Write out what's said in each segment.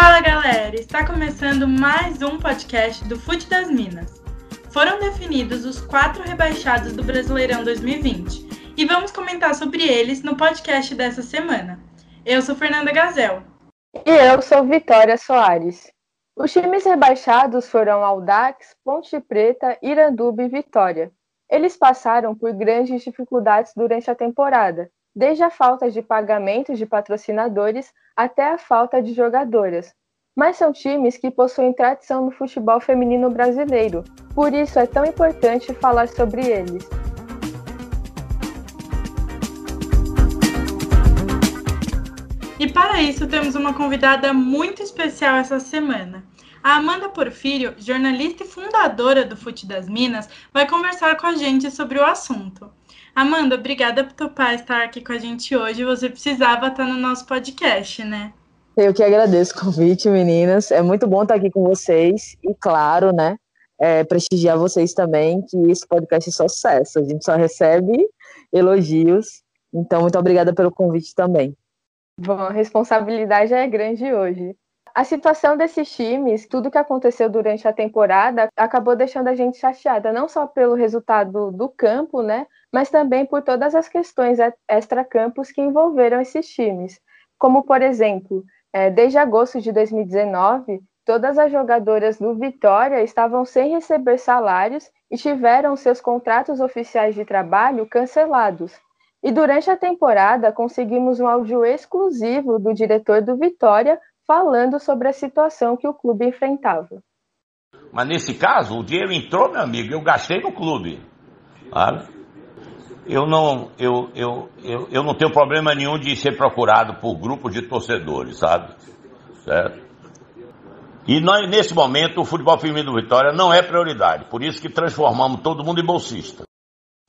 Fala galera, está começando mais um podcast do Fute das Minas. Foram definidos os quatro rebaixados do Brasileirão 2020 e vamos comentar sobre eles no podcast dessa semana. Eu sou Fernanda Gazel. E eu sou Vitória Soares. Os times rebaixados foram Aldax, Ponte Preta, Iranduba e Vitória. Eles passaram por grandes dificuldades durante a temporada, desde a falta de pagamentos de patrocinadores até a falta de jogadoras. Mas são times que possuem tradição no futebol feminino brasileiro, por isso é tão importante falar sobre eles. E para isso temos uma convidada muito especial essa semana. A Amanda Porfírio, jornalista e fundadora do Fute das Minas, vai conversar com a gente sobre o assunto. Amanda, obrigada por topar estar aqui com a gente hoje. Você precisava estar no nosso podcast, né? Eu que agradeço o convite, meninas. É muito bom estar aqui com vocês e, claro, né, é, prestigiar vocês também, que esse podcast é sucesso. A gente só recebe elogios. Então, muito obrigada pelo convite também. Bom, a responsabilidade é grande hoje. A situação desses times, tudo que aconteceu durante a temporada, acabou deixando a gente chateada, não só pelo resultado do campo, né, mas também por todas as questões extra-campos que envolveram esses times. Como, por exemplo, é, desde agosto de 2019, todas as jogadoras do Vitória estavam sem receber salários e tiveram seus contratos oficiais de trabalho cancelados. E durante a temporada, conseguimos um áudio exclusivo do diretor do Vitória falando sobre a situação que o clube enfrentava. Mas nesse caso, o dinheiro entrou, meu amigo, eu gastei no clube. Sabe? Eu não, eu, eu, eu, eu não tenho problema nenhum de ser procurado por grupos de torcedores, sabe? Certo? E nós, nesse momento, o futebol feminino do Vitória não é prioridade. Por isso que transformamos todo mundo em bolsista.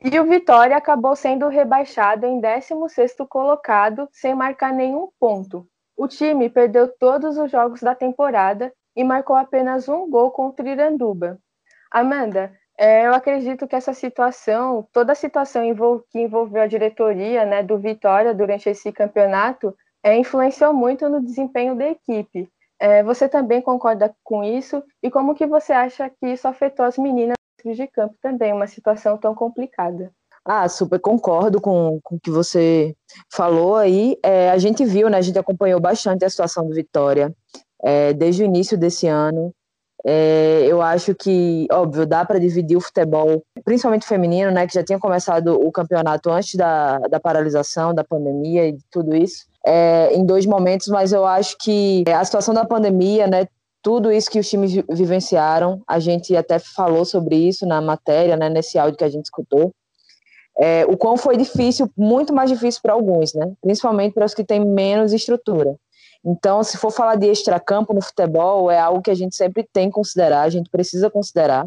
E o Vitória acabou sendo rebaixado em 16º colocado, sem marcar nenhum ponto. O time perdeu todos os jogos da temporada e marcou apenas um gol contra o Iranduba. Amanda, é, eu acredito que essa situação, toda a situação que envolveu a diretoria né, do Vitória durante esse campeonato, é, influenciou muito no desempenho da equipe. É, você também concorda com isso? E como que você acha que isso afetou as meninas de campo também, uma situação tão complicada? Ah, super concordo com, com o que você falou aí. É, a gente viu, né? A gente acompanhou bastante a situação do Vitória é, desde o início desse ano. É, eu acho que, óbvio, dá para dividir o futebol, principalmente feminino, né? Que já tinha começado o campeonato antes da, da paralisação, da pandemia e tudo isso, é, em dois momentos, mas eu acho que a situação da pandemia, né? Tudo isso que os times vivenciaram, a gente até falou sobre isso na matéria, né, nesse áudio que a gente escutou é, o quão foi difícil, muito mais difícil para alguns, né? Principalmente para os que têm menos estrutura. Então, se for falar de extracampo no futebol, é algo que a gente sempre tem que considerar, a gente precisa considerar.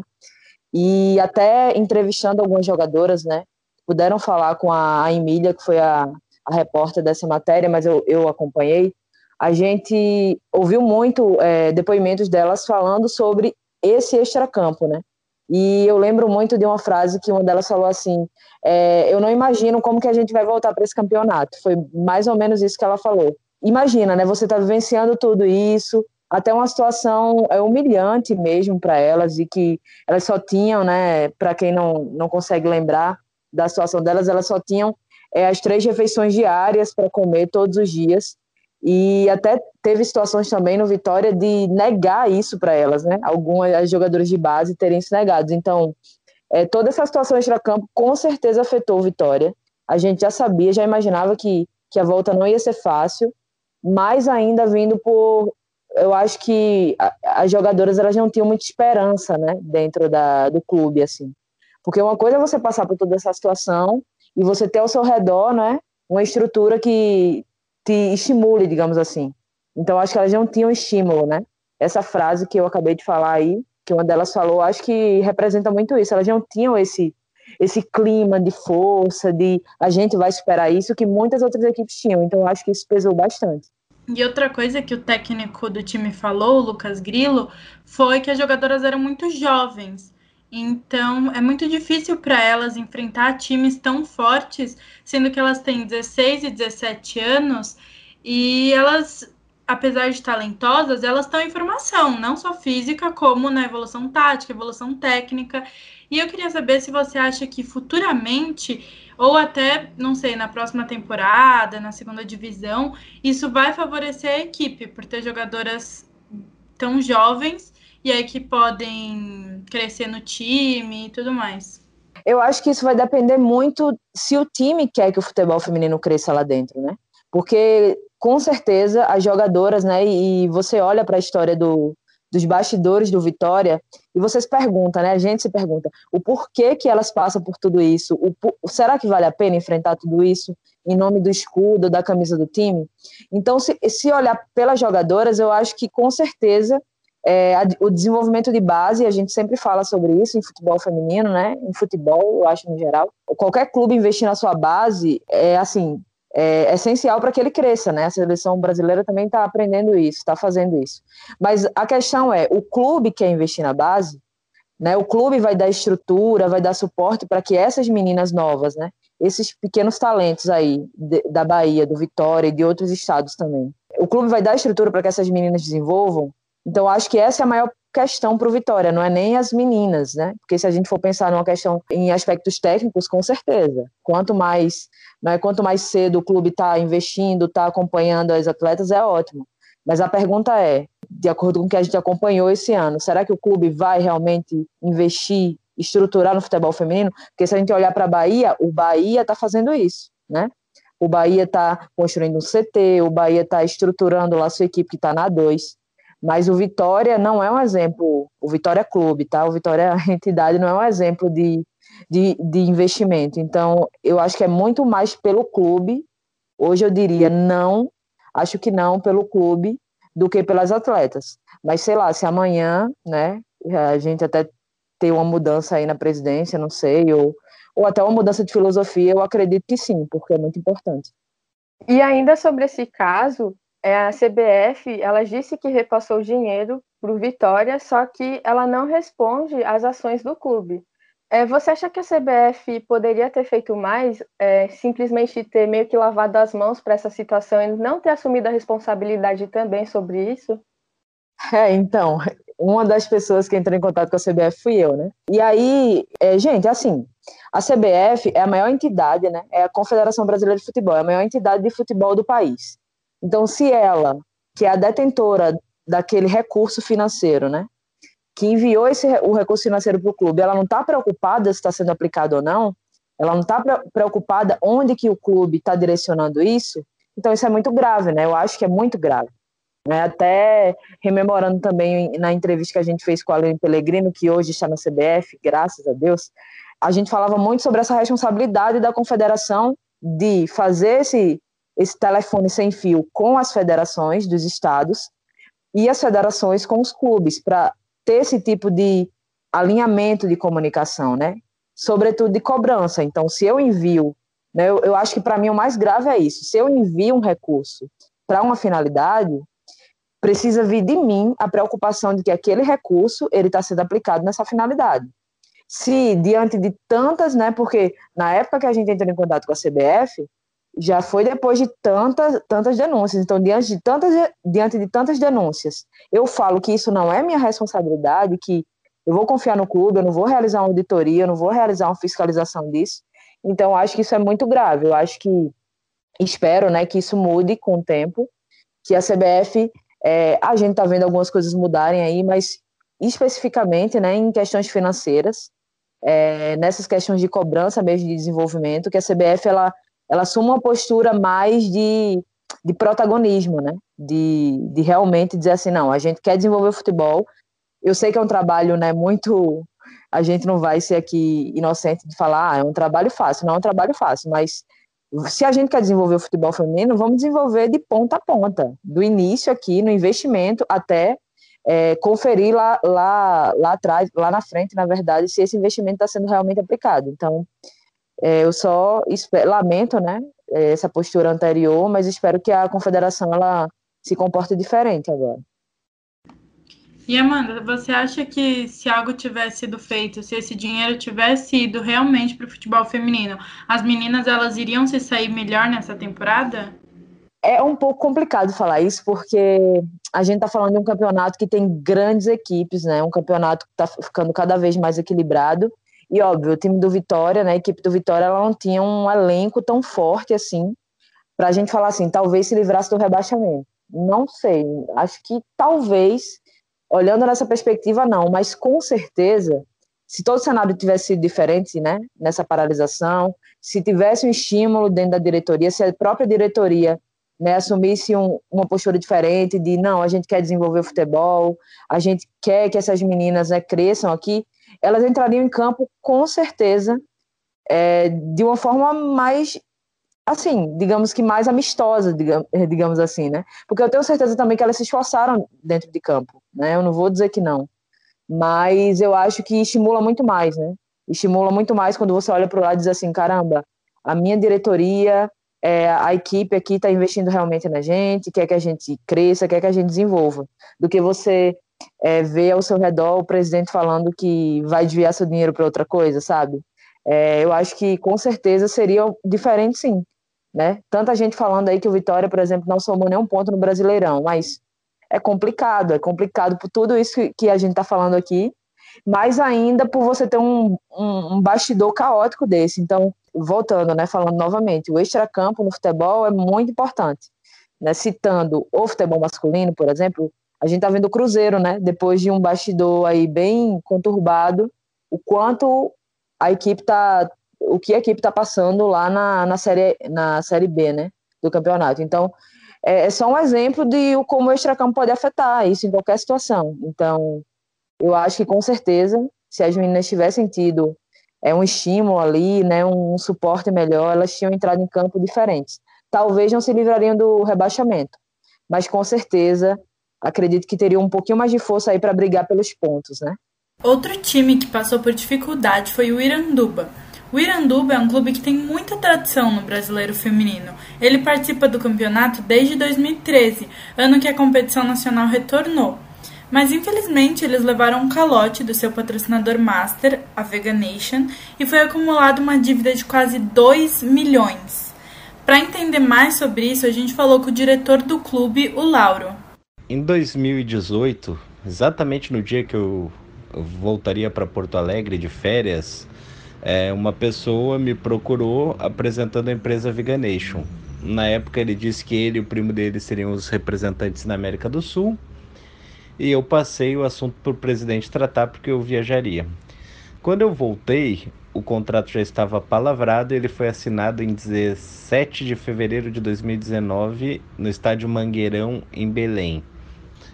E até entrevistando algumas jogadoras, né? Puderam falar com a, Emília, que foi a, a repórter dessa matéria, mas eu, eu acompanhei. A gente ouviu muito é, depoimentos delas falando sobre esse extracampo, né? E eu lembro muito de uma frase que uma delas falou assim: é, Eu não imagino como que a gente vai voltar para esse campeonato. Foi mais ou menos isso que ela falou. Imagina, né? Você está vivenciando tudo isso, até uma situação é humilhante mesmo para elas e que elas só tinham, né? Para quem não, não consegue lembrar da situação delas, elas só tinham é, as três refeições diárias para comer todos os dias e até teve situações também no Vitória de negar isso para elas, né? Algumas jogadoras de base terem se negado. Então, é, toda essa situação extra-campo com certeza afetou o Vitória. A gente já sabia, já imaginava que, que a volta não ia ser fácil, mais ainda vindo por. Eu acho que as jogadoras elas não tinham muita esperança, né, dentro da, do clube, assim. Porque uma coisa é você passar por toda essa situação e você ter ao seu redor, né, uma estrutura que te estimule, digamos assim. Então, acho que elas não tinham estímulo, né? Essa frase que eu acabei de falar aí, que uma delas falou, acho que representa muito isso. Elas não tinham esse esse clima de força, de a gente vai superar isso, que muitas outras equipes tinham. Então, acho que isso pesou bastante. E outra coisa que o técnico do time falou, o Lucas Grilo, foi que as jogadoras eram muito jovens. Então, é muito difícil para elas enfrentar times tão fortes, sendo que elas têm 16 e 17 anos, e elas apesar de talentosas, elas estão em formação, não só física, como na evolução tática, evolução técnica. E eu queria saber se você acha que futuramente, ou até, não sei, na próxima temporada, na segunda divisão, isso vai favorecer a equipe, por ter jogadoras tão jovens e aí que podem crescer no time e tudo mais. Eu acho que isso vai depender muito se o time quer que o futebol feminino cresça lá dentro, né? Porque com certeza as jogadoras, né? E você olha para a história do, dos bastidores do Vitória e você se pergunta, né? A gente se pergunta o porquê que elas passam por tudo isso. O, será que vale a pena enfrentar tudo isso em nome do escudo, da camisa do time? Então, se, se olhar pelas jogadoras, eu acho que com certeza é, o desenvolvimento de base, a gente sempre fala sobre isso em futebol feminino, né? Em futebol, eu acho no geral. Qualquer clube investir na sua base é assim, é essencial para que ele cresça, né? A seleção brasileira também está aprendendo isso, está fazendo isso. Mas a questão é, o clube quer investir na base, né? O clube vai dar estrutura, vai dar suporte para que essas meninas novas, né? Esses pequenos talentos aí de, da Bahia, do Vitória e de outros estados também. O clube vai dar estrutura para que essas meninas desenvolvam. Então, acho que essa é a maior questão para o Vitória, não é nem as meninas, né? Porque se a gente for pensar numa questão em aspectos técnicos, com certeza. Quanto mais, né, quanto mais cedo o clube está investindo, está acompanhando as atletas, é ótimo. Mas a pergunta é, de acordo com o que a gente acompanhou esse ano, será que o clube vai realmente investir, estruturar no futebol feminino? Porque se a gente olhar para a Bahia, o Bahia está fazendo isso, né? O Bahia está construindo um CT, o Bahia está estruturando lá sua equipe que está na 2. Mas o Vitória não é um exemplo, o Vitória Clube, tá? O Vitória Entidade não é um exemplo de, de, de investimento. Então, eu acho que é muito mais pelo clube. Hoje eu diria não, acho que não pelo clube do que pelas atletas. Mas sei lá, se amanhã, né, a gente até ter uma mudança aí na presidência, não sei, ou, ou até uma mudança de filosofia, eu acredito que sim, porque é muito importante. E ainda sobre esse caso, a CBF ela disse que repassou dinheiro para o Vitória, só que ela não responde às ações do clube. É, você acha que a CBF poderia ter feito mais, é, simplesmente ter meio que lavado as mãos para essa situação e não ter assumido a responsabilidade também sobre isso? É, então, uma das pessoas que entrou em contato com a CBF fui eu, né? E aí, é, gente, assim, a CBF é a maior entidade, né? É a Confederação Brasileira de Futebol, é a maior entidade de futebol do país. Então, se ela, que é a detentora daquele recurso financeiro, né, que enviou esse, o recurso financeiro para o clube, ela não está preocupada se está sendo aplicado ou não, ela não está preocupada onde que o clube está direcionando isso, então isso é muito grave, né? Eu acho que é muito grave. Né? Até rememorando também na entrevista que a gente fez com a Aline Pellegrino, que hoje está na CBF, graças a Deus, a gente falava muito sobre essa responsabilidade da confederação de fazer esse, esse telefone sem fio com as federações dos estados e as federações com os clubes, para ter esse tipo de alinhamento de comunicação, né? Sobretudo de cobrança. Então, se eu envio, né, eu, eu acho que para mim o mais grave é isso. Se eu envio um recurso para uma finalidade, precisa vir de mim a preocupação de que aquele recurso ele está sendo aplicado nessa finalidade. Se diante de tantas, né? Porque na época que a gente entrou em contato com a CBF, já foi depois de tantas, tantas denúncias. Então, diante de tantas, diante de tantas denúncias, eu falo que isso não é minha responsabilidade, que eu vou confiar no clube, eu não vou realizar uma auditoria, eu não vou realizar uma fiscalização disso. Então, acho que isso é muito grave. Eu acho que espero, né, que isso mude com o tempo, que a CBF, é, a gente está vendo algumas coisas mudarem aí, mas especificamente, né, em questões financeiras, é, nessas questões de cobrança mesmo de desenvolvimento, que a CBF ela ela assume uma postura mais de, de protagonismo, né? De, de realmente dizer assim, não, a gente quer desenvolver o futebol. Eu sei que é um trabalho, né, muito a gente não vai ser aqui inocente de falar, ah, é um trabalho fácil, não é um trabalho fácil, mas se a gente quer desenvolver o futebol feminino, vamos desenvolver de ponta a ponta, do início aqui no investimento até é, conferir lá, lá, lá atrás, lá na frente, na verdade, se esse investimento está sendo realmente aplicado. Então, é, eu só espero, lamento, né, é, essa postura anterior, mas espero que a confederação ela se comporte diferente agora. E Amanda, você acha que se algo tivesse sido feito, se esse dinheiro tivesse ido realmente para o futebol feminino, as meninas elas iriam se sair melhor nessa temporada? é um pouco complicado falar isso, porque a gente está falando de um campeonato que tem grandes equipes, né? Um campeonato que está ficando cada vez mais equilibrado. E óbvio, o time do Vitória, né? A equipe do Vitória, ela não tinha um elenco tão forte assim, para a gente falar assim, talvez se livrasse do rebaixamento. Não sei, acho que talvez, olhando nessa perspectiva, não, mas com certeza, se todo o cenário tivesse sido diferente, né? Nessa paralisação, se tivesse um estímulo dentro da diretoria, se a própria diretoria né, assumisse um, uma postura diferente de não, a gente quer desenvolver o futebol, a gente quer que essas meninas né, cresçam aqui, elas entrariam em campo com certeza é, de uma forma mais assim, digamos que mais amistosa, digamos, digamos assim, né? Porque eu tenho certeza também que elas se esforçaram dentro de campo, né? Eu não vou dizer que não, mas eu acho que estimula muito mais, né? Estimula muito mais quando você olha para o lado e diz assim, caramba, a minha diretoria é, a equipe aqui está investindo realmente na gente, quer que a gente cresça, quer que a gente desenvolva, do que você é, ver ao seu redor o presidente falando que vai desviar seu dinheiro para outra coisa, sabe? É, eu acho que com certeza seria diferente, sim. Né? Tanta gente falando aí que o Vitória, por exemplo, não somou nenhum ponto no Brasileirão, mas é complicado, é complicado por tudo isso que a gente está falando aqui, mais ainda por você ter um, um, um bastidor caótico desse. Então, voltando, né, falando novamente, o extracampo no futebol é muito importante. Né, citando o futebol masculino, por exemplo, a gente está vendo o Cruzeiro, né, depois de um bastidor aí bem conturbado, o quanto a equipe está, o que a equipe está passando lá na, na, série, na série B, né, do campeonato. Então, é, é só um exemplo de como o extracampo pode afetar isso em qualquer situação. Então, eu acho que com certeza, se as meninas tivessem tido é um estímulo ali, né, um suporte melhor, elas tinham entrado em campo diferentes. Talvez não se livrariam do rebaixamento, mas com certeza acredito que teriam um pouquinho mais de força aí para brigar pelos pontos, né? Outro time que passou por dificuldade foi o Iranduba. O Iranduba é um clube que tem muita tradição no brasileiro feminino. Ele participa do campeonato desde 2013, ano que a competição nacional retornou. Mas infelizmente eles levaram um calote do seu patrocinador master, a Veganation, e foi acumulada uma dívida de quase 2 milhões. Para entender mais sobre isso, a gente falou com o diretor do clube, o Lauro. Em 2018, exatamente no dia que eu voltaria para Porto Alegre de férias, é, uma pessoa me procurou apresentando a empresa Veganation. Na época ele disse que ele e o primo dele seriam os representantes na América do Sul e eu passei o assunto para o presidente tratar porque eu viajaria. Quando eu voltei, o contrato já estava palavrado e ele foi assinado em 17 de fevereiro de 2019 no estádio Mangueirão, em Belém.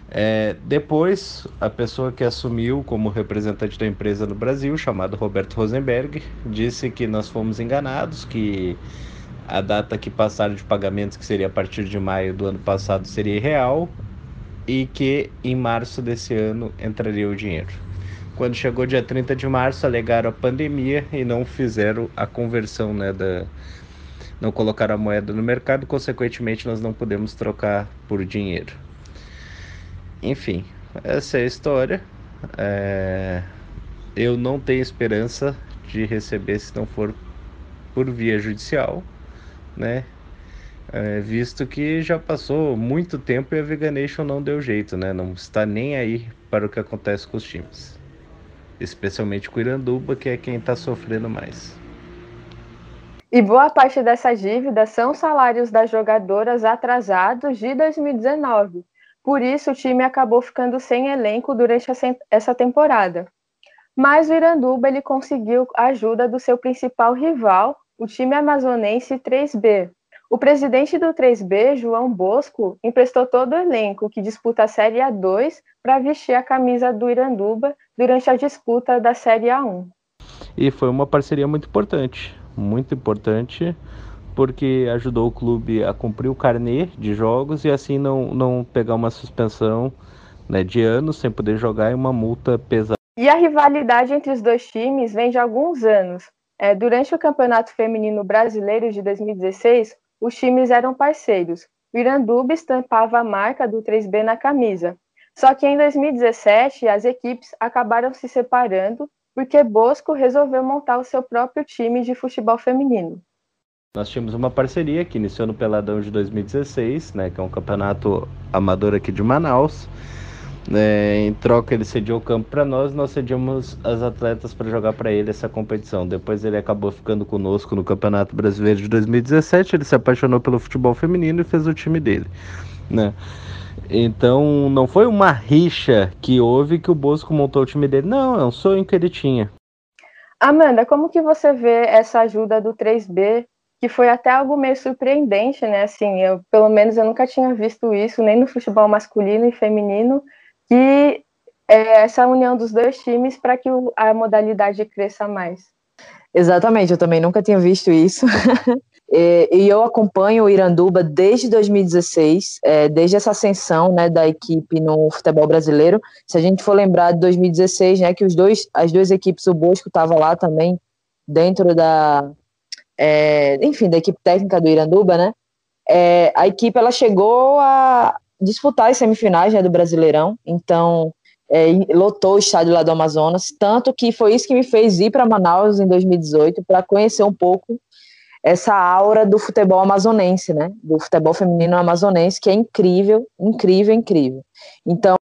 É, depois, a pessoa que assumiu como representante da empresa no Brasil, chamado Roberto Rosenberg, disse que nós fomos enganados, que a data que passaram de pagamentos, que seria a partir de maio do ano passado, seria real e que em março desse ano entraria o dinheiro. Quando chegou dia 30 de março, alegaram a pandemia e não fizeram a conversão, né, da não colocaram a moeda no mercado, consequentemente nós não podemos trocar por dinheiro. Enfim, essa é a história. É... Eu não tenho esperança de receber se não for por via judicial, né? É, visto que já passou muito tempo e a Veganation não deu jeito, né? Não está nem aí para o que acontece com os times. Especialmente com o Iranduba, que é quem está sofrendo mais. E boa parte dessas dívidas são salários das jogadoras atrasados de 2019. Por isso, o time acabou ficando sem elenco durante essa temporada. Mas o Iranduba ele conseguiu a ajuda do seu principal rival, o time amazonense 3B, o presidente do 3B, João Bosco, emprestou todo o elenco que disputa a Série A2 para vestir a camisa do Iranduba durante a disputa da Série A1. E foi uma parceria muito importante, muito importante, porque ajudou o clube a cumprir o carnê de jogos e assim não, não pegar uma suspensão né, de anos sem poder jogar e uma multa pesada. E a rivalidade entre os dois times vem de alguns anos. É, durante o Campeonato Feminino Brasileiro de 2016, os times eram parceiros. O Iranduba estampava a marca do 3B na camisa. Só que em 2017 as equipes acabaram se separando porque Bosco resolveu montar o seu próprio time de futebol feminino. Nós tínhamos uma parceria que iniciou no Peladão de 2016, né, que é um campeonato amador aqui de Manaus. É, em troca, ele cediu o campo para nós, nós cedíamos as atletas para jogar para ele essa competição. Depois, ele acabou ficando conosco no Campeonato Brasileiro de 2017. Ele se apaixonou pelo futebol feminino e fez o time dele, né? Então, não foi uma rixa que houve que o Bosco montou o time dele. Não, é um sonho que ele tinha. Amanda, como que você vê essa ajuda do 3B que foi até algo meio surpreendente, né? Assim, eu, pelo menos eu nunca tinha visto isso, nem no futebol masculino e feminino, que é essa união dos dois times para que a modalidade cresça mais. Exatamente, eu também nunca tinha visto isso. e, e, eu acompanho o Iranduba desde 2016, é, desde essa ascensão né, da equipe no futebol brasileiro. Se a gente for lembrar de 2016, né, que os dois, as duas equipes, o Bosco estava lá também, dentro da, é, enfim, da equipe técnica do Iranduba, né? É, a equipe ela chegou a disputar as semifinais né, do Brasileirão, então é, lotou o estádio lá do Amazonas, tanto que foi isso que me fez ir para Manaus em 2018 para conhecer um pouco essa aura do futebol amazonense, né? Do futebol feminino amazonense, que é incrível, incrível, incrível. Então,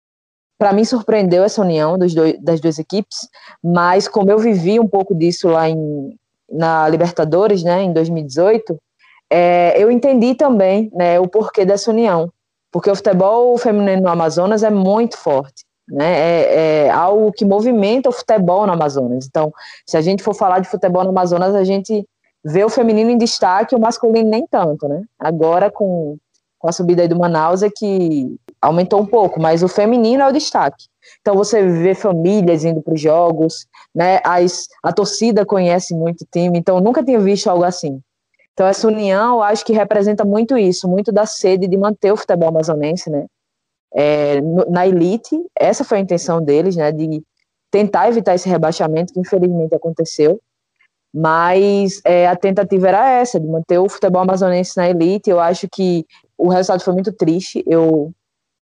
para mim surpreendeu essa união dois, das duas equipes, mas como eu vivi um pouco disso lá em, na Libertadores, né, em 2018, é, eu entendi também né, o porquê dessa união, porque o futebol feminino no Amazonas é muito forte, né, é, é algo que movimenta o futebol no Amazonas. Então, se a gente for falar de futebol no Amazonas, a gente vê o feminino em destaque, o masculino nem tanto, né? Agora com, com a subida aí do Manaus é que aumentou um pouco, mas o feminino é o destaque. Então você vê famílias indo para os jogos, né? As, a torcida conhece muito o time, então nunca tinha visto algo assim. Então essa união, eu acho que representa muito isso, muito da sede de manter o futebol amazonense, né? É, na elite, essa foi a intenção deles, né? De tentar evitar esse rebaixamento que infelizmente aconteceu. Mas é, a tentativa era essa, de manter o futebol amazonense na elite. Eu acho que o resultado foi muito triste. Eu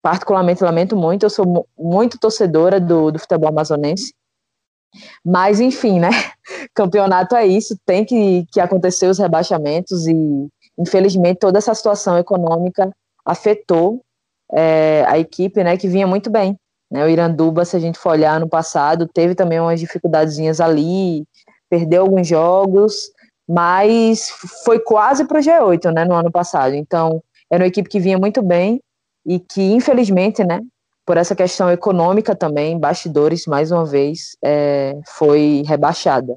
particularmente lamento muito, eu sou muito torcedora do, do futebol amazonense. Mas, enfim, né? Campeonato é isso, tem que, que acontecer os rebaixamentos e, infelizmente, toda essa situação econômica afetou é, a equipe, né, que vinha muito bem. Né? O Iranduba, se a gente for olhar no passado, teve também umas dificuldadezinhas ali, perdeu alguns jogos, mas foi quase para o G8, né, no ano passado. Então, era uma equipe que vinha muito bem e que, infelizmente, né, por essa questão econômica também, bastidores, mais uma vez, é, foi rebaixada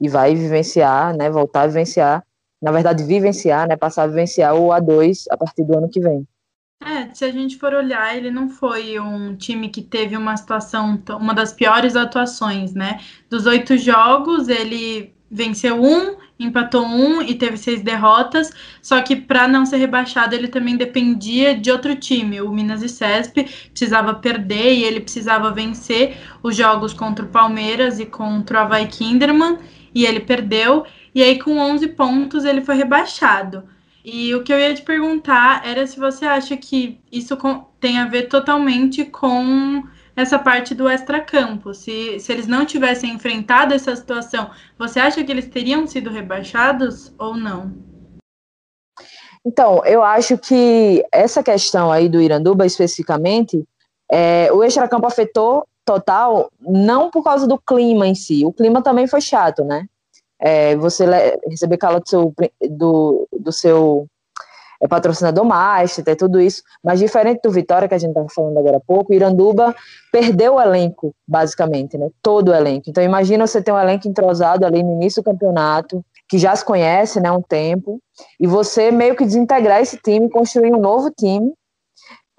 e vai vivenciar, né, voltar a vivenciar, na verdade, vivenciar, né, passar a vivenciar o A2 a partir do ano que vem. É, se a gente for olhar, ele não foi um time que teve uma situação, uma das piores atuações, né? Dos oito jogos, ele venceu um empatou um e teve seis derrotas. Só que para não ser rebaixado, ele também dependia de outro time. O Minas e Cesp precisava perder e ele precisava vencer os jogos contra o Palmeiras e contra o Havaí Kinderman. E ele perdeu. E aí, com 11 pontos, ele foi rebaixado. E o que eu ia te perguntar era se você acha que isso tem a ver totalmente com essa parte do extracampo. Se, se eles não tivessem enfrentado essa situação, você acha que eles teriam sido rebaixados ou não? Então, eu acho que essa questão aí do Iranduba especificamente, é, o extracampo afetou total, não por causa do clima em si. O clima também foi chato, né? É, você receber calor do seu, do, do seu é patrocinador master, é tudo isso. Mas diferente do Vitória, que a gente estava falando agora há pouco, Iranduba perdeu o elenco, basicamente, né? Todo o elenco. Então imagina você ter um elenco entrosado ali no início do campeonato, que já se conhece, né, há um tempo, e você meio que desintegrar esse time, construir um novo time,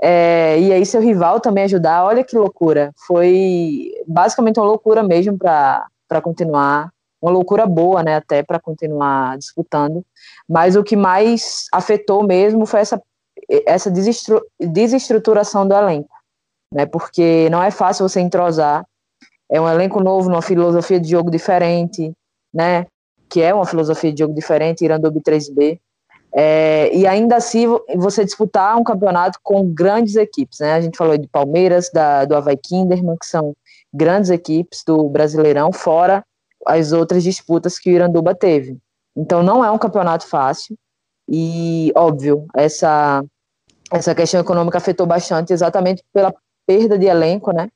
é, e aí seu rival também ajudar. Olha que loucura. Foi basicamente uma loucura mesmo para continuar uma loucura boa, né, até para continuar disputando. Mas o que mais afetou mesmo foi essa, essa desestru, desestruturação do elenco, né, porque não é fácil você entrosar. É um elenco novo, numa filosofia de jogo diferente, né, que é uma filosofia de jogo diferente, Irandubi 3B. É, e ainda assim você disputar um campeonato com grandes equipes, né? A gente falou de Palmeiras, da, do Havaí Kinderman, que são grandes equipes do Brasileirão, fora as outras disputas que o Iranduba teve. Então não é um campeonato fácil e óbvio essa essa questão econômica afetou bastante exatamente pela perda de elenco, né?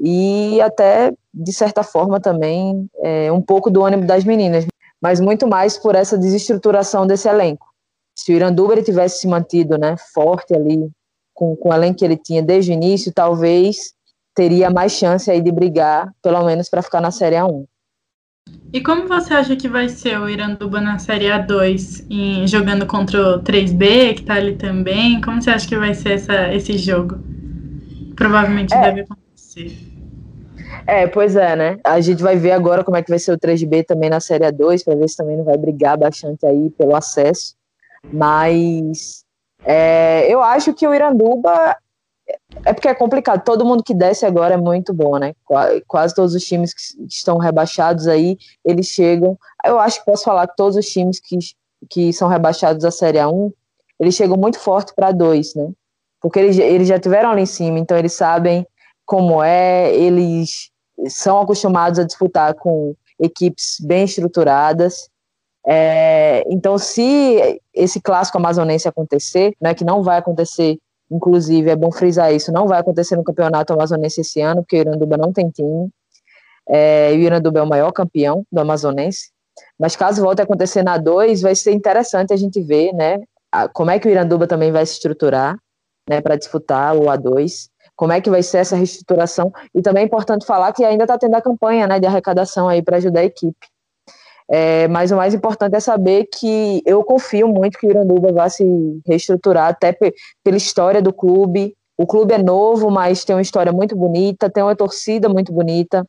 E até de certa forma também é, um pouco do ânimo das meninas, mas muito mais por essa desestruturação desse elenco. Se o Iranduba tivesse se mantido, né, forte ali com, com o elenco que ele tinha desde o início, talvez teria mais chance aí de brigar, pelo menos para ficar na Série A1. E como você acha que vai ser o Iranduba na Série A2, em, jogando contra o 3B, que está ali também? Como você acha que vai ser essa, esse jogo? Provavelmente é. deve acontecer. É, pois é, né? A gente vai ver agora como é que vai ser o 3B também na Série A2, para ver se também não vai brigar bastante aí pelo acesso. Mas é, eu acho que o Iranduba é porque é complicado. Todo mundo que desce agora é muito bom, né? Quase todos os times que estão rebaixados aí, eles chegam. Eu acho que posso falar que todos os times que, que são rebaixados da Série A1, eles chegam muito forte para dois, né? Porque eles, eles já tiveram ali em cima, então eles sabem como é, eles são acostumados a disputar com equipes bem estruturadas. É, então, se esse clássico amazonense acontecer, né, que não vai acontecer Inclusive, é bom frisar isso, não vai acontecer no Campeonato Amazonense esse ano, porque o Iranduba não tem time. É, o Iranduba é o maior campeão do Amazonense. Mas caso volte a acontecer na 2, vai ser interessante a gente ver, né, como é que o Iranduba também vai se estruturar, né, para disputar o A2, como é que vai ser essa reestruturação, e também é importante falar que ainda está tendo a campanha, né, de arrecadação aí para ajudar a equipe. É, mas o mais importante é saber que eu confio muito que o Iranduba vai se reestruturar, até pela história do clube. O clube é novo, mas tem uma história muito bonita, tem uma torcida muito bonita,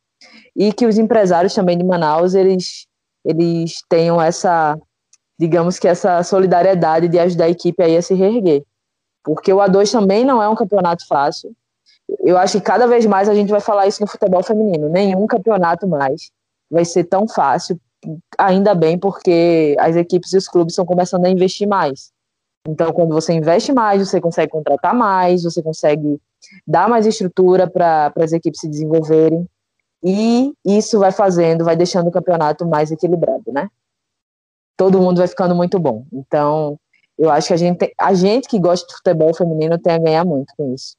e que os empresários também de Manaus, eles, eles tenham essa, digamos que essa solidariedade de ajudar a equipe aí a se reerguer. Porque o A2 também não é um campeonato fácil. Eu acho que cada vez mais a gente vai falar isso no futebol feminino. Nenhum campeonato mais vai ser tão fácil ainda bem, porque as equipes e os clubes estão começando a investir mais. Então, quando você investe mais, você consegue contratar mais, você consegue dar mais estrutura para as equipes se desenvolverem. E isso vai fazendo, vai deixando o campeonato mais equilibrado, né? Todo mundo vai ficando muito bom. Então, eu acho que a gente, a gente que gosta de futebol feminino tem a ganhar muito com isso.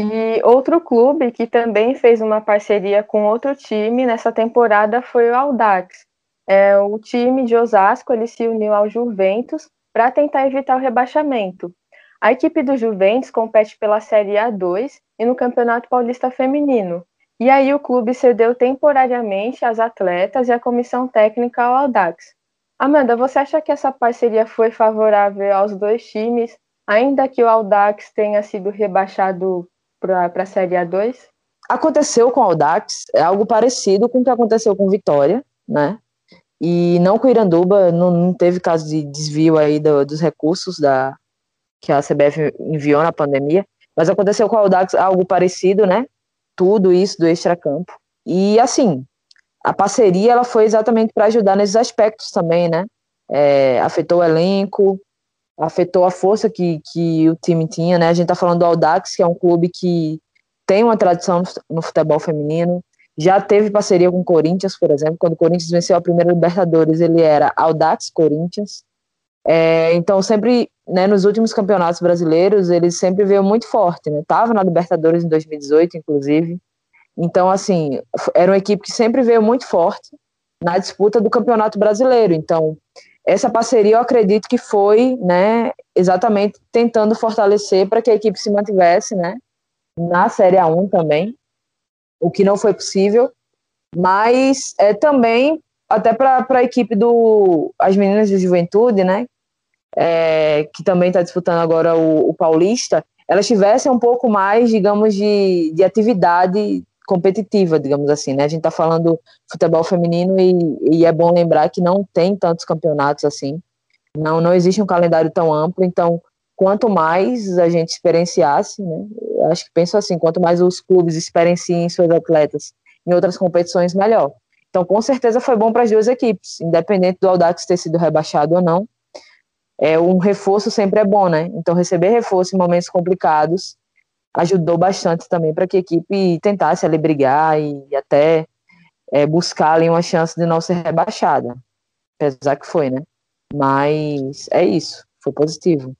E outro clube que também fez uma parceria com outro time nessa temporada foi o Audax. É, o time de Osasco ele se uniu ao Juventus para tentar evitar o rebaixamento. A equipe do Juventus compete pela Série A2 e no Campeonato Paulista Feminino. E aí o clube cedeu temporariamente as atletas e a comissão técnica ao Audax. Amanda, você acha que essa parceria foi favorável aos dois times, ainda que o Audax tenha sido rebaixado para a Série A2? Aconteceu com o Audax, é algo parecido com o que aconteceu com Vitória, né? E não com o Iranduba, não, não teve caso de desvio aí do, dos recursos da, que a CBF enviou na pandemia, mas aconteceu com o Audax algo parecido, né? Tudo isso do extracampo. E assim, a parceria ela foi exatamente para ajudar nesses aspectos também, né? É, afetou o elenco, afetou a força que, que o time tinha, né? A gente está falando do Audax, que é um clube que tem uma tradição no futebol feminino, já teve parceria com o Corinthians, por exemplo, quando o Corinthians venceu a primeira Libertadores, ele era Audax Corinthians. É, então, sempre, né, nos últimos campeonatos brasileiros, ele sempre veio muito forte, né? Tava na Libertadores em 2018, inclusive. Então, assim, era uma equipe que sempre veio muito forte na disputa do Campeonato Brasileiro. Então, essa parceria eu acredito que foi, né, exatamente tentando fortalecer para que a equipe se mantivesse, né, na Série A1 também, o que não foi possível, mas é também até para a equipe do as meninas de Juventude, né, é, que também está disputando agora o, o Paulista, elas tivessem um pouco mais, digamos, de, de atividade competitiva, digamos assim, né? A gente está falando futebol feminino e, e, é bom lembrar que não tem tantos campeonatos assim, não, não existe um calendário tão amplo, então quanto mais a gente experienciasse, né? Acho que penso assim, quanto mais os clubes experienciem seus atletas em outras competições, melhor. Então, com certeza foi bom para as duas equipes, independente do Audax ter sido rebaixado ou não. É, um reforço sempre é bom, né? Então, receber reforço em momentos complicados ajudou bastante também para que a equipe tentasse ali brigar e até é, buscar ali uma chance de não ser rebaixada. Apesar que foi, né? Mas é isso, foi positivo.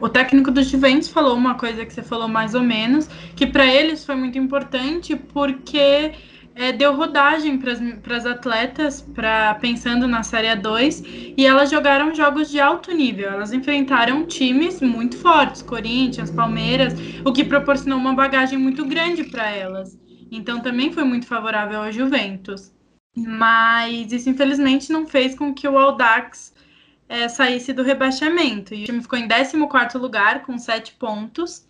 O técnico dos Juventus falou uma coisa que você falou mais ou menos, que para eles foi muito importante porque é, deu rodagem para as atletas, pra, pensando na Série A2, e elas jogaram jogos de alto nível. Elas enfrentaram times muito fortes, Corinthians, Palmeiras, o que proporcionou uma bagagem muito grande para elas. Então também foi muito favorável ao Juventus. Mas isso infelizmente não fez com que o Audax é, saísse do rebaixamento. E o time ficou em 14 lugar, com 7 pontos.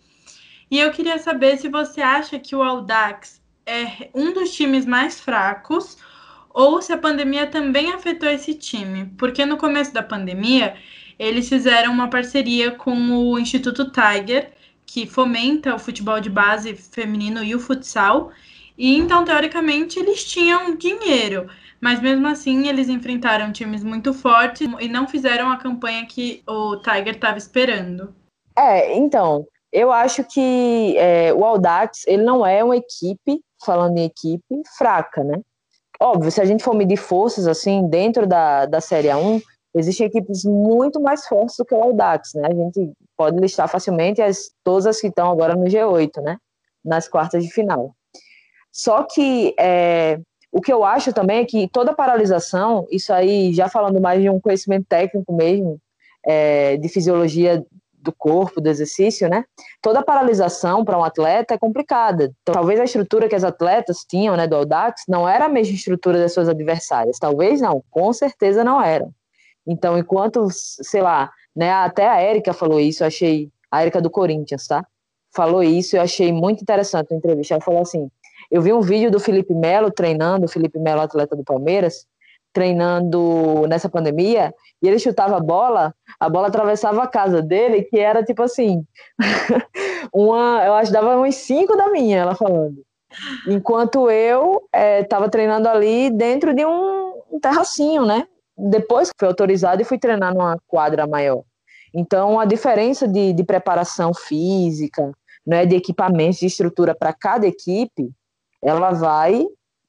E eu queria saber se você acha que o Audax é um dos times mais fracos ou se a pandemia também afetou esse time. Porque no começo da pandemia, eles fizeram uma parceria com o Instituto Tiger, que fomenta o futebol de base feminino e o futsal. E então, teoricamente, eles tinham dinheiro. Mas mesmo assim, eles enfrentaram times muito fortes e não fizeram a campanha que o Tiger estava esperando. É, então, eu acho que é, o Audax ele não é uma equipe, falando em equipe, fraca, né? Óbvio, se a gente for medir forças assim dentro da, da Série A1, existem equipes muito mais fortes do que o Audax, né? A gente pode listar facilmente as, todas as que estão agora no G8, né? Nas quartas de final. Só que é, o que eu acho também é que toda paralisação, isso aí já falando mais de um conhecimento técnico mesmo, é, de fisiologia do corpo, do exercício, né? Toda paralisação para um atleta é complicada. Então, talvez a estrutura que as atletas tinham, né, do Audax, não era a mesma estrutura das suas adversárias. Talvez não, com certeza não eram. Então, enquanto, sei lá, né, até a Érica falou isso, eu achei, a Érica do Corinthians, tá? Falou isso, eu achei muito interessante a entrevista. Ela falou assim: eu vi um vídeo do Felipe Melo treinando, o Felipe Melo, atleta do Palmeiras, treinando nessa pandemia, e ele chutava a bola, a bola atravessava a casa dele, que era tipo assim, uma, eu acho dava uns cinco da minha, ela falando. Enquanto eu estava é, treinando ali dentro de um, terracinho, né? Depois fui autorizado e fui treinar numa quadra maior. Então, a diferença de, de preparação física, né, de equipamentos, de estrutura para cada equipe, ela vai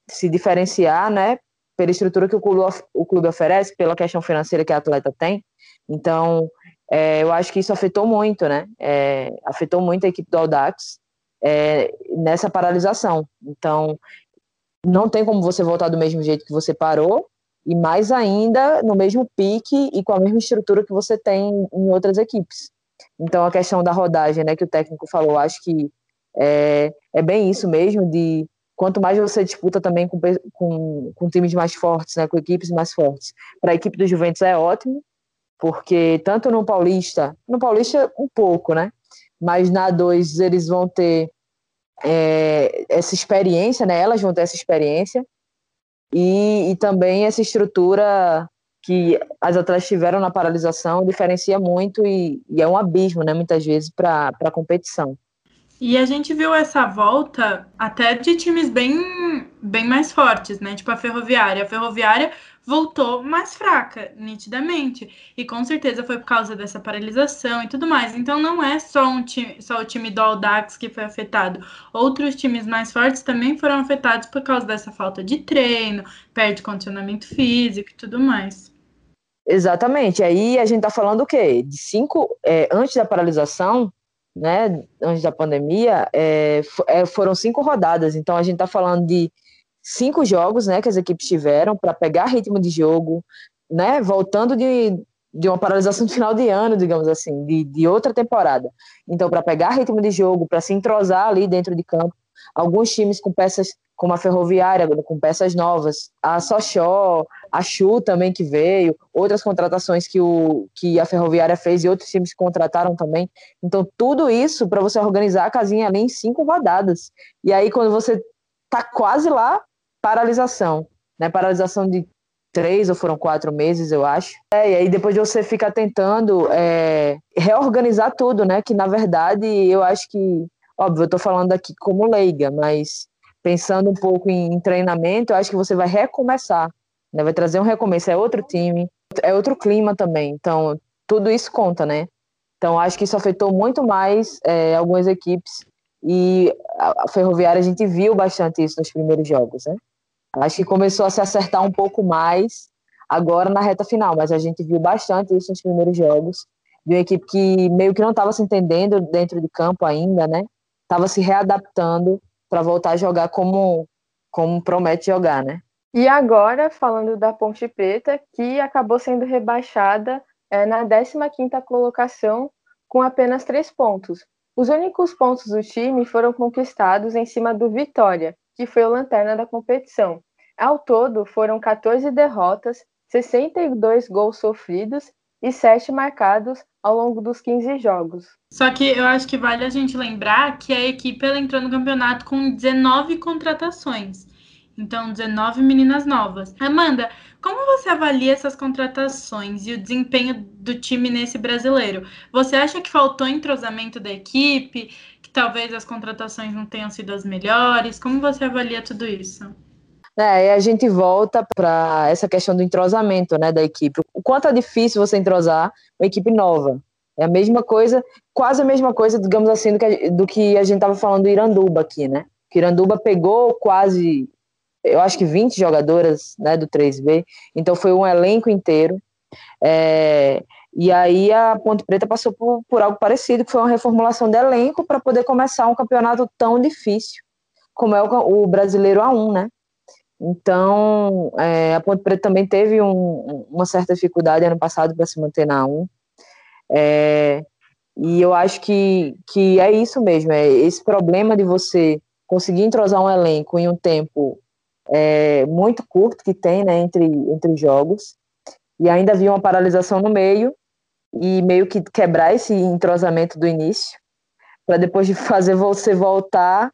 se diferenciar, né, pela estrutura que o clube, o clube oferece, pela questão financeira que a atleta tem. Então, é, eu acho que isso afetou muito, né? É, afetou muito a equipe do Audax é, nessa paralisação. Então, não tem como você voltar do mesmo jeito que você parou, e mais ainda no mesmo pique e com a mesma estrutura que você tem em outras equipes. Então, a questão da rodagem, né, que o técnico falou, acho que é, é bem isso mesmo, de quanto mais você disputa também com, com, com times mais fortes, né, com equipes mais fortes. Para a equipe do Juventus é ótimo, porque tanto no Paulista, no Paulista um pouco, né, mas na A2 eles vão ter é, essa experiência, né, elas vão ter essa experiência, e, e também essa estrutura que as atletas tiveram na paralisação diferencia muito e, e é um abismo, né, muitas vezes, para a competição. E a gente viu essa volta até de times bem, bem mais fortes, né? Tipo a Ferroviária. A Ferroviária voltou mais fraca, nitidamente. E com certeza foi por causa dessa paralisação e tudo mais. Então não é só, um time, só o time do Aldax que foi afetado. Outros times mais fortes também foram afetados por causa dessa falta de treino, perde condicionamento físico e tudo mais. Exatamente. Aí a gente tá falando o quê? De cinco. É, antes da paralisação, né, antes da pandemia, é, é, foram cinco rodadas. Então a gente está falando de cinco jogos, né, que as equipes tiveram para pegar ritmo de jogo, né, voltando de, de uma paralisação de final de ano, digamos assim, de, de outra temporada. Então, para pegar ritmo de jogo, para se entrosar ali dentro de campo, alguns times com peças como a Ferroviária, com peças novas, a Sochó, a Chu também que veio, outras contratações que, o, que a Ferroviária fez e outros times contrataram também. Então, tudo isso para você organizar a casinha ali em cinco rodadas. E aí, quando você tá quase lá, paralisação. Né? Paralisação de três ou foram quatro meses, eu acho. É, e aí depois você fica tentando é, reorganizar tudo, né? Que na verdade eu acho que, óbvio, eu tô falando aqui como leiga, mas pensando um pouco em, em treinamento, eu acho que você vai recomeçar, né? Vai trazer um recomeço, é outro time, é outro clima também. Então, tudo isso conta, né? Então, acho que isso afetou muito mais é, algumas equipes e a, a Ferroviária a gente viu bastante isso nos primeiros jogos, né? Acho que começou a se acertar um pouco mais agora na reta final, mas a gente viu bastante isso nos primeiros jogos, de uma equipe que meio que não estava se entendendo dentro de campo ainda, né? Estava se readaptando para voltar a jogar como, como promete jogar, né? E agora, falando da Ponte Preta, que acabou sendo rebaixada é, na 15ª colocação com apenas três pontos. Os únicos pontos do time foram conquistados em cima do Vitória, que foi o lanterna da competição. Ao todo, foram 14 derrotas, 62 gols sofridos e 7 marcados ao longo dos 15 jogos. Só que eu acho que vale a gente lembrar que a equipe entrou no campeonato com 19 contratações. Então, 19 meninas novas. Amanda, como você avalia essas contratações e o desempenho do time nesse brasileiro? Você acha que faltou entrosamento da equipe? Que talvez as contratações não tenham sido as melhores? Como você avalia tudo isso? É, e a gente volta para essa questão do entrosamento né, da equipe. O quanto é difícil você entrosar uma equipe nova. É a mesma coisa, quase a mesma coisa, digamos assim, do que, do que a gente estava falando do Iranduba aqui, né? Que Iranduba pegou quase eu acho que 20 jogadoras né, do 3B, então foi um elenco inteiro. É, e aí a Ponte Preta passou por, por algo parecido, que foi uma reformulação de elenco para poder começar um campeonato tão difícil como é o, o Brasileiro A1, né? Então, é, a Ponte Preta também teve um, uma certa dificuldade ano passado para se manter na A1. É, e eu acho que, que é isso mesmo, é esse problema de você conseguir entrosar um elenco em um tempo é, muito curto que tem né, entre, entre jogos, e ainda havia uma paralisação no meio, e meio que quebrar esse entrosamento do início, para depois de fazer você voltar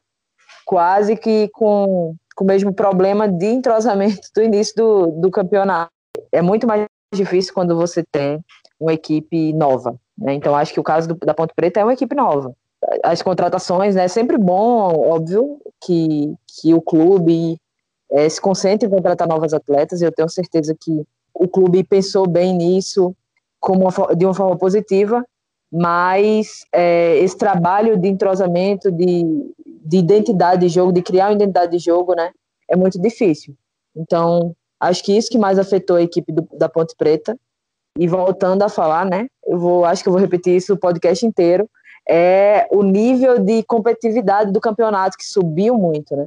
quase que com, com o mesmo problema de entrosamento do início do, do campeonato. É muito mais difícil quando você tem uma equipe nova. Né? Então, acho que o caso do, da Ponte Preta é uma equipe nova. As contratações, né? É sempre bom, óbvio, que, que o clube é, se concentre em contratar novas atletas. Eu tenho certeza que o clube pensou bem nisso como uma, de uma forma positiva, mas é, esse trabalho de entrosamento, de, de identidade de jogo, de criar uma identidade de jogo, né, é muito difícil. Então, acho que isso que mais afetou a equipe do, da Ponte Preta. E voltando a falar, né, eu vou, acho que eu vou repetir isso o podcast inteiro, é o nível de competitividade do campeonato que subiu muito, né?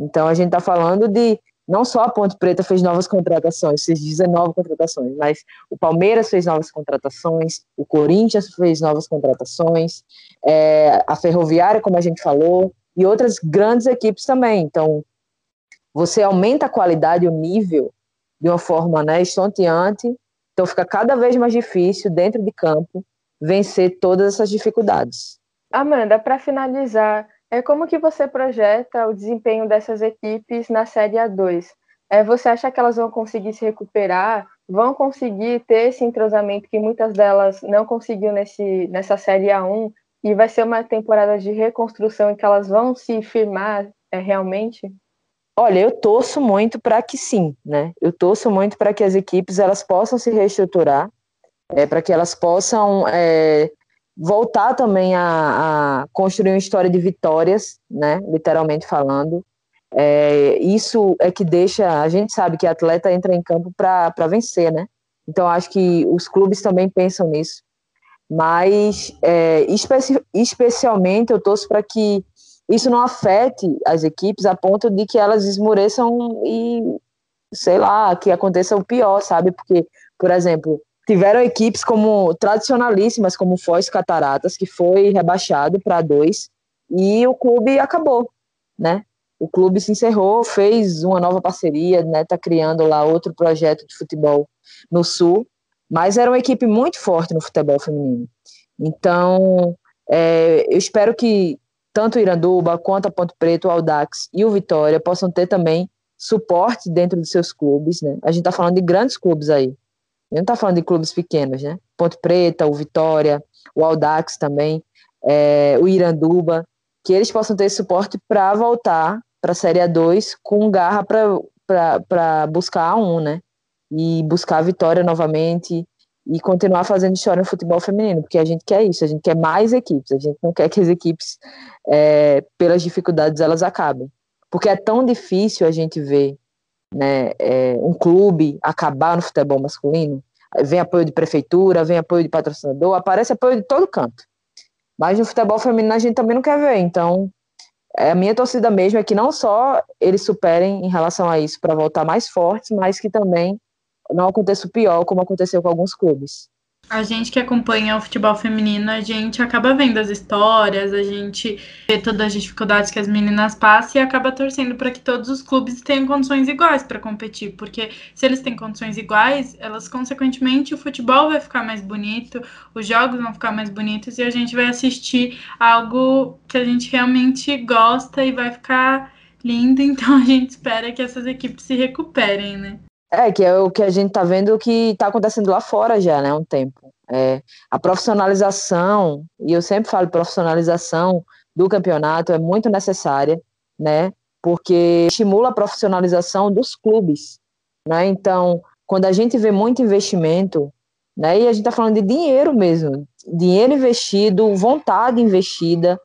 Então a gente está falando de não só a Ponte Preta fez novas contratações, fez 19 contratações, mas o Palmeiras fez novas contratações, o Corinthians fez novas contratações, é, a Ferroviária, como a gente falou, e outras grandes equipes também. Então, você aumenta a qualidade, o nível, de uma forma né, estonteante, então fica cada vez mais difícil, dentro de campo, vencer todas essas dificuldades. Amanda, para finalizar, é como que você projeta o desempenho dessas equipes na Série A2? É, você acha que elas vão conseguir se recuperar? Vão conseguir ter esse entrosamento que muitas delas não conseguiu nesse, nessa Série A1? E vai ser uma temporada de reconstrução em que elas vão se firmar é, realmente? Olha, eu torço muito para que sim, né? Eu torço muito para que as equipes elas possam se reestruturar, é, para que elas possam é, voltar também a, a, construir uma história de vitórias, né, literalmente falando. É, isso é que deixa, a gente sabe que atleta entra em campo para vencer, né? Então acho que os clubes também pensam nisso. Mas é, especi especialmente eu torço para que isso não afete as equipes a ponto de que elas esmoreçam e sei lá, que aconteça o pior, sabe? Porque, por exemplo, tiveram equipes como tradicionalíssimas, como Foz Cataratas, que foi rebaixado para dois, e o clube acabou, né? O clube se encerrou, fez uma nova parceria, né? Tá criando lá outro projeto de futebol no Sul, mas era uma equipe muito forte no futebol feminino. Então, é, eu espero que tanto o Iranduba quanto a Ponte Preto, o Aldax e o Vitória possam ter também suporte dentro dos seus clubes, né? A gente está falando de grandes clubes aí, não está falando de clubes pequenos, né? Ponte Preta, o Vitória, o Aldax também, é, o Iranduba, que eles possam ter suporte para voltar para a Série A2 com garra para buscar a 1, né? E buscar a vitória novamente e continuar fazendo história no futebol feminino, porque a gente quer isso, a gente quer mais equipes, a gente não quer que as equipes, é, pelas dificuldades, elas acabem. Porque é tão difícil a gente ver né, é, um clube acabar no futebol masculino, vem apoio de prefeitura, vem apoio de patrocinador, aparece apoio de todo canto. Mas no futebol feminino a gente também não quer ver, então é, a minha torcida mesmo é que não só eles superem em relação a isso para voltar mais fortes, mas que também não aconteça o pior, como aconteceu com alguns clubes a gente que acompanha o futebol feminino, a gente acaba vendo as histórias, a gente vê todas as dificuldades que as meninas passam e acaba torcendo para que todos os clubes tenham condições iguais para competir, porque se eles têm condições iguais, elas consequentemente o futebol vai ficar mais bonito, os jogos vão ficar mais bonitos e a gente vai assistir algo que a gente realmente gosta e vai ficar lindo, então a gente espera que essas equipes se recuperem, né? É, que é o que a gente está vendo que está acontecendo lá fora já, né, há um tempo. É, a profissionalização, e eu sempre falo profissionalização do campeonato é muito necessária, né, porque estimula a profissionalização dos clubes, né, então, quando a gente vê muito investimento, né, e a gente está falando de dinheiro mesmo, dinheiro investido, vontade investida,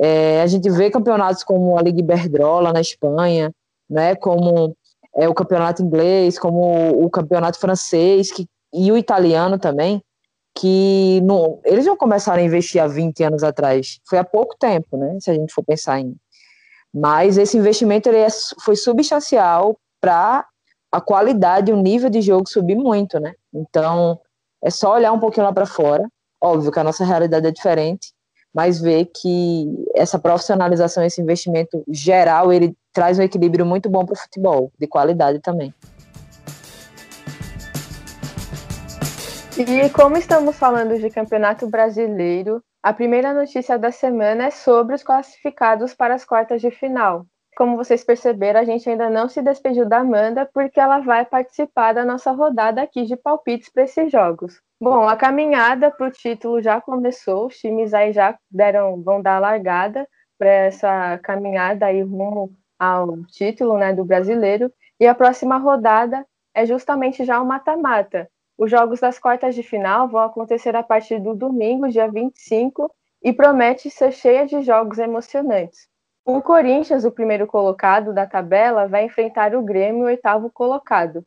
é, a gente vê campeonatos como a Liga Iberdrola na Espanha, né, como é, o campeonato inglês, como o campeonato francês que, e o italiano também, que não, eles não começaram a investir há 20 anos atrás, foi há pouco tempo, né, se a gente for pensar em. Mas esse investimento ele é, foi substancial para a qualidade, o nível de jogo subir muito, né? Então, é só olhar um pouquinho lá para fora. Óbvio que a nossa realidade é diferente, mas ver que essa profissionalização, esse investimento geral, ele traz um equilíbrio muito bom para o futebol, de qualidade também. E como estamos falando de campeonato brasileiro, a primeira notícia da semana é sobre os classificados para as quartas de final. Como vocês perceberam, a gente ainda não se despediu da Amanda porque ela vai participar da nossa rodada aqui de palpites para esses jogos. Bom, a caminhada para o título já começou, os times aí já deram, vão dar a largada para essa caminhada aí rumo ao título né, do brasileiro. E a próxima rodada é justamente já o mata-mata. Os jogos das quartas de final vão acontecer a partir do domingo, dia 25, e promete ser cheia de jogos emocionantes. O Corinthians, o primeiro colocado da tabela, vai enfrentar o Grêmio, o oitavo colocado.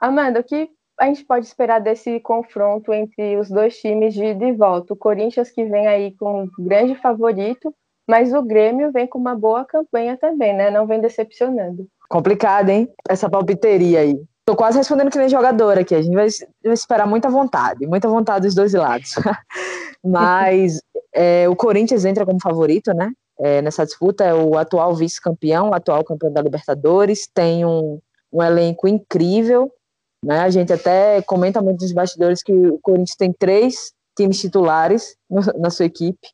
Amanda, o que a gente pode esperar desse confronto entre os dois times de, de volta? O Corinthians que vem aí com um grande favorito mas o Grêmio vem com uma boa campanha também, né? Não vem decepcionando. Complicado, hein? Essa palpiteria aí. Tô quase respondendo que nem jogador aqui. A gente vai, vai esperar muita vontade, muita vontade dos dois lados. Mas é, o Corinthians entra como favorito, né? É, nessa disputa é o atual vice-campeão, o atual campeão da Libertadores, tem um, um elenco incrível, né? A gente até comenta muito nos bastidores que o Corinthians tem três times titulares no, na sua equipe,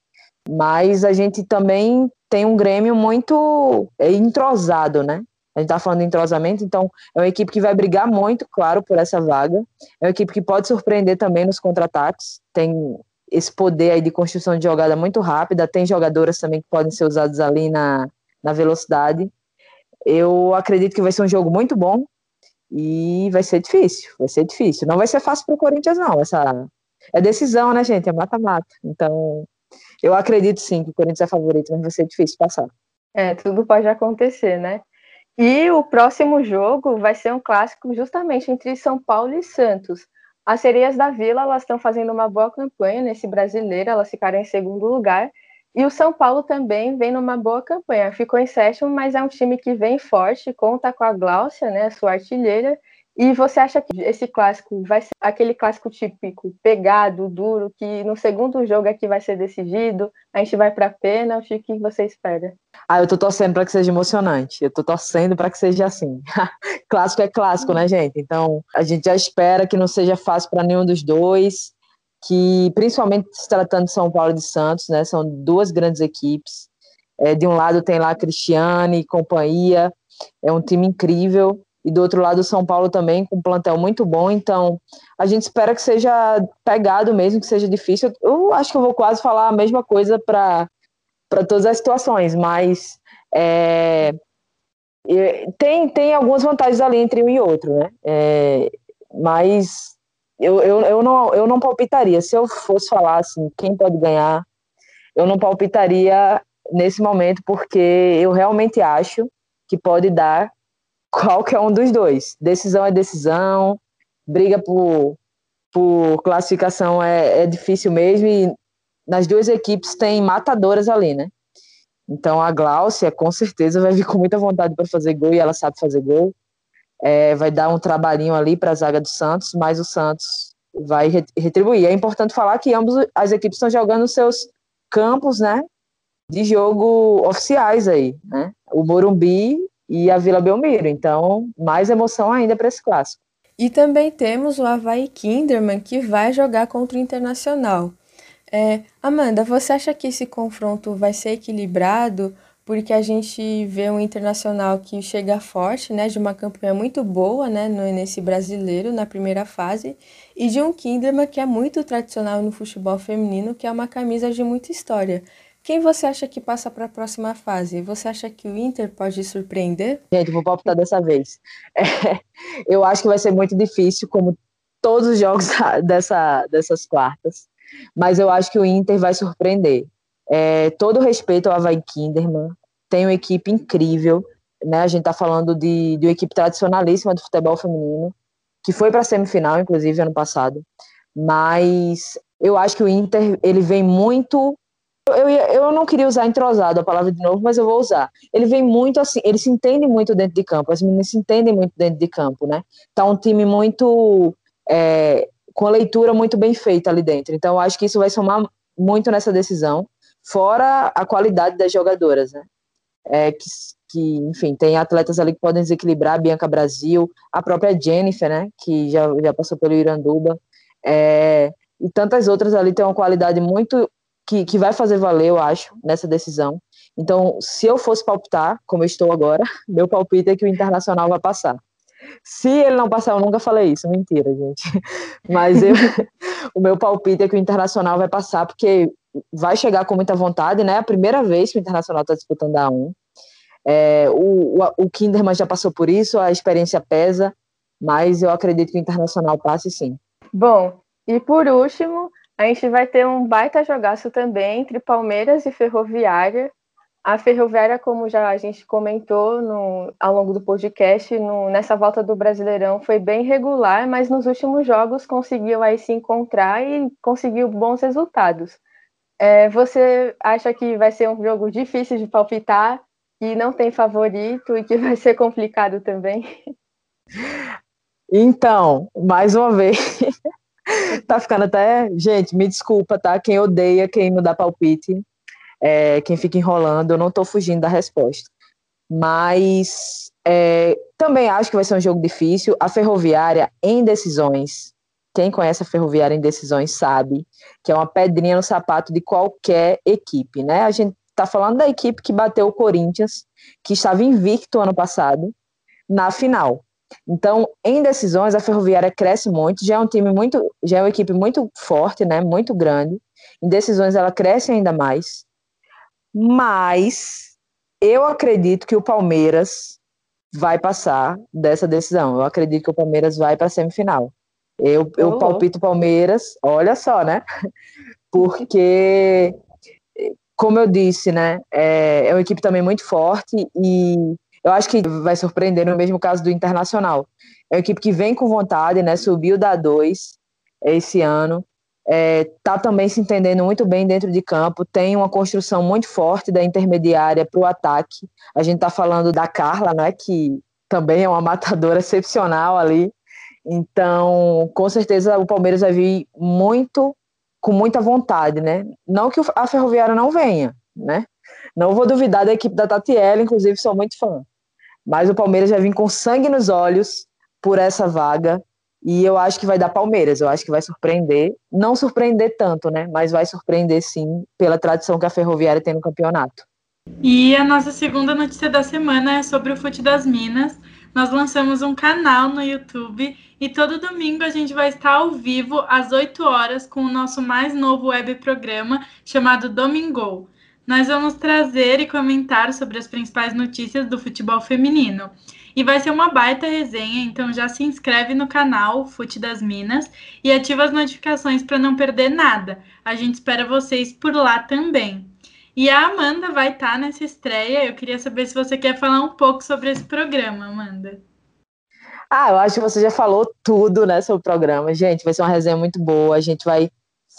mas a gente também tem um Grêmio muito é, entrosado, né? A gente está falando de entrosamento, então é uma equipe que vai brigar muito, claro, por essa vaga. É uma equipe que pode surpreender também nos contra-ataques. Tem esse poder aí de construção de jogada muito rápida. Tem jogadoras também que podem ser usadas ali na, na velocidade. Eu acredito que vai ser um jogo muito bom e vai ser difícil. Vai ser difícil. Não vai ser fácil para o Corinthians, não. Essa é decisão, né, gente? É mata-mata. Então eu acredito sim que o Corinthians é favorito, mas vai ser difícil passar. É, tudo pode acontecer, né? E o próximo jogo vai ser um clássico justamente entre São Paulo e Santos. As Sereias da Vila elas estão fazendo uma boa campanha nesse brasileiro, elas ficaram em segundo lugar. E o São Paulo também vem numa boa campanha. Ficou em sétimo, mas é um time que vem forte, conta com a Gláucia, né, sua artilheira, e você acha que esse clássico vai ser aquele clássico típico, pegado, duro, que no segundo jogo é que vai ser decidido, a gente vai para pênalti, o que você espera? Ah, eu tô torcendo para que seja emocionante. Eu tô torcendo para que seja assim. clássico é clássico, né, gente? Então, a gente já espera que não seja fácil para nenhum dos dois, que principalmente se tratando de São Paulo e de Santos, né, são duas grandes equipes. É, de um lado tem lá a Cristiane e companhia, é um time incrível e do outro lado o São Paulo também com um plantel muito bom, então a gente espera que seja pegado mesmo, que seja difícil. Eu acho que eu vou quase falar a mesma coisa para todas as situações, mas é, tem, tem algumas vantagens ali entre um e outro, né? É, mas eu, eu, eu, não, eu não palpitaria. Se eu fosse falar assim, quem pode ganhar, eu não palpitaria nesse momento, porque eu realmente acho que pode dar qualquer um dos dois. Decisão é decisão, briga por, por classificação é, é difícil mesmo, e nas duas equipes tem matadoras ali, né? Então a Gláucia com certeza vai vir com muita vontade para fazer gol e ela sabe fazer gol. É, vai dar um trabalhinho ali para a zaga do Santos, mas o Santos vai retribuir. É importante falar que ambas as equipes estão jogando seus campos, né, de jogo oficiais aí, né? O Morumbi e a Vila Belmiro. Então, mais emoção ainda para esse clássico. E também temos o Havaí Kinderman que vai jogar contra o Internacional. É, Amanda, você acha que esse confronto vai ser equilibrado? Porque a gente vê um internacional que chega forte, né, de uma campanha muito boa, né, nesse brasileiro na primeira fase, e de um Kinderman que é muito tradicional no futebol feminino, que é uma camisa de muita história. Quem você acha que passa para a próxima fase? Você acha que o Inter pode surpreender? Gente, vou palpitar dessa vez. É, eu acho que vai ser muito difícil, como todos os jogos dessa, dessas quartas. Mas eu acho que o Inter vai surpreender. É, todo respeito ao Havaí Kinderman, tem uma equipe incrível. Né? A gente está falando de, de uma equipe tradicionalíssima do futebol feminino, que foi para a semifinal, inclusive, ano passado. Mas eu acho que o Inter ele vem muito eu, eu não queria usar entrosado a palavra de novo, mas eu vou usar. Ele vem muito assim, ele se entende muito dentro de campo, as meninas se entendem muito dentro de campo, né? Tá um time muito. É, com a leitura muito bem feita ali dentro. Então, acho que isso vai somar muito nessa decisão, fora a qualidade das jogadoras, né? É, que, que, enfim, tem atletas ali que podem desequilibrar, a Bianca Brasil, a própria Jennifer, né? Que já, já passou pelo Iranduba. É, e tantas outras ali têm uma qualidade muito que, que vai fazer valer, eu acho, nessa decisão. Então, se eu fosse palpitar, como eu estou agora, meu palpite é que o Internacional vai passar. Se ele não passar, eu nunca falei isso, mentira, gente. Mas eu, o meu palpite é que o Internacional vai passar, porque vai chegar com muita vontade, né? É a primeira vez que o Internacional está disputando a A1. É, o, o, o Kinderman já passou por isso, a experiência pesa, mas eu acredito que o Internacional passe sim. Bom, e por último, a gente vai ter um baita jogaço também entre Palmeiras e Ferroviária. A Ferroviária, como já a gente comentou no, ao longo do podcast, no, nessa volta do Brasileirão foi bem regular, mas nos últimos jogos conseguiu aí se encontrar e conseguiu bons resultados. É, você acha que vai ser um jogo difícil de palpitar, que não tem favorito e que vai ser complicado também? Então, mais uma vez, tá ficando até. Gente, me desculpa, tá? Quem odeia, quem não dá palpite, é, quem fica enrolando, eu não tô fugindo da resposta. Mas é, também acho que vai ser um jogo difícil. A Ferroviária, em decisões, quem conhece a Ferroviária em decisões sabe que é uma pedrinha no sapato de qualquer equipe, né? A gente tá falando da equipe que bateu o Corinthians, que estava invicto ano passado, na final. Então, em decisões, a Ferroviária cresce muito, já é um time muito, já é uma equipe muito forte, né, muito grande. Em decisões ela cresce ainda mais. Mas eu acredito que o Palmeiras vai passar dessa decisão. Eu acredito que o Palmeiras vai para a semifinal. Eu, eu palpito Palmeiras, olha só, né? Porque, como eu disse, né, é, é uma equipe também muito forte e eu acho que vai surpreender no mesmo caso do Internacional. É uma equipe que vem com vontade, né? Subiu da 2 esse ano. É, tá também se entendendo muito bem dentro de campo, tem uma construção muito forte da intermediária para o ataque. A gente está falando da Carla, né, que também é uma matadora excepcional ali. Então, com certeza o Palmeiras vai vir muito com muita vontade, né? Não que a Ferroviária não venha, né? Não vou duvidar da equipe da Tatiela, inclusive sou muito fã. Mas o Palmeiras vai vir com sangue nos olhos por essa vaga. E eu acho que vai dar Palmeiras, eu acho que vai surpreender. Não surpreender tanto, né? Mas vai surpreender sim, pela tradição que a Ferroviária tem no campeonato. E a nossa segunda notícia da semana é sobre o Fute das Minas. Nós lançamos um canal no YouTube e todo domingo a gente vai estar ao vivo às 8 horas com o nosso mais novo web programa chamado Domingo nós vamos trazer e comentar sobre as principais notícias do futebol feminino. E vai ser uma baita resenha, então já se inscreve no canal Fute das Minas e ativa as notificações para não perder nada. A gente espera vocês por lá também. E a Amanda vai estar tá nessa estreia. Eu queria saber se você quer falar um pouco sobre esse programa, Amanda. Ah, eu acho que você já falou tudo né, sobre o programa. Gente, vai ser uma resenha muito boa. A gente vai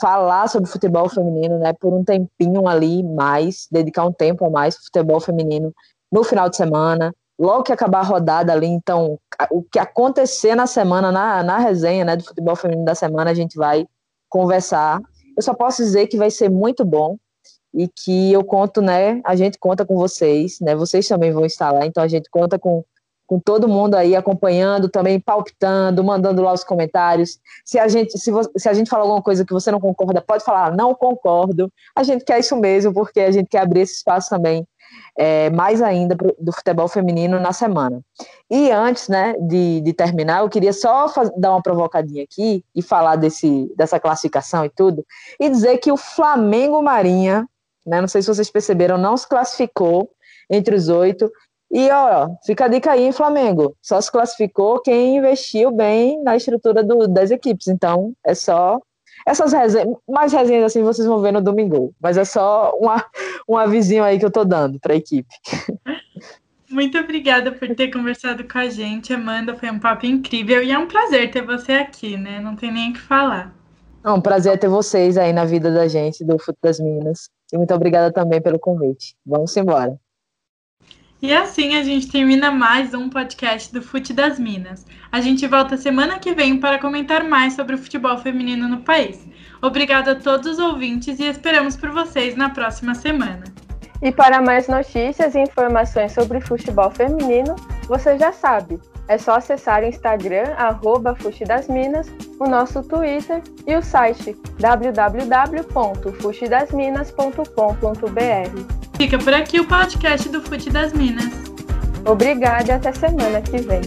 falar sobre futebol feminino, né, por um tempinho ali mais, dedicar um tempo a mais para futebol feminino no final de semana, logo que acabar a rodada ali, então, o que acontecer na semana, na, na resenha, né, do futebol feminino da semana, a gente vai conversar. Eu só posso dizer que vai ser muito bom e que eu conto, né, a gente conta com vocês, né, vocês também vão estar lá, então a gente conta com com todo mundo aí acompanhando, também palpitando, mandando lá os comentários. Se a gente, se, você, se a gente falar alguma coisa que você não concorda, pode falar, não concordo. A gente quer isso mesmo, porque a gente quer abrir esse espaço também, é, mais ainda do futebol feminino na semana. E antes, né, de, de terminar, eu queria só dar uma provocadinha aqui e falar desse, dessa classificação e tudo, e dizer que o Flamengo Marinha, né, não sei se vocês perceberam, não se classificou entre os oito e, ó, fica a dica aí, Flamengo. Só se classificou quem investiu bem na estrutura do, das equipes. Então, é só. Essas resenhas, mais resenhas assim vocês vão ver no domingo. Mas é só uma, um avisinho aí que eu tô dando para a equipe. Muito obrigada por ter conversado com a gente, Amanda. Foi um papo incrível e é um prazer ter você aqui, né? Não tem nem o que falar. É um prazer ter vocês aí na vida da gente, do Fute das Minas. E muito obrigada também pelo convite. Vamos embora. E assim a gente termina mais um podcast do Fute das Minas. A gente volta semana que vem para comentar mais sobre o futebol feminino no país. Obrigado a todos os ouvintes e esperamos por vocês na próxima semana. E para mais notícias e informações sobre futebol feminino, você já sabe, é só acessar o Instagram, arroba das Minas, o nosso Twitter e o site www.fuxidasminas.com.br. Fica por aqui o podcast do Fute das Minas. Obrigada e até semana que vem.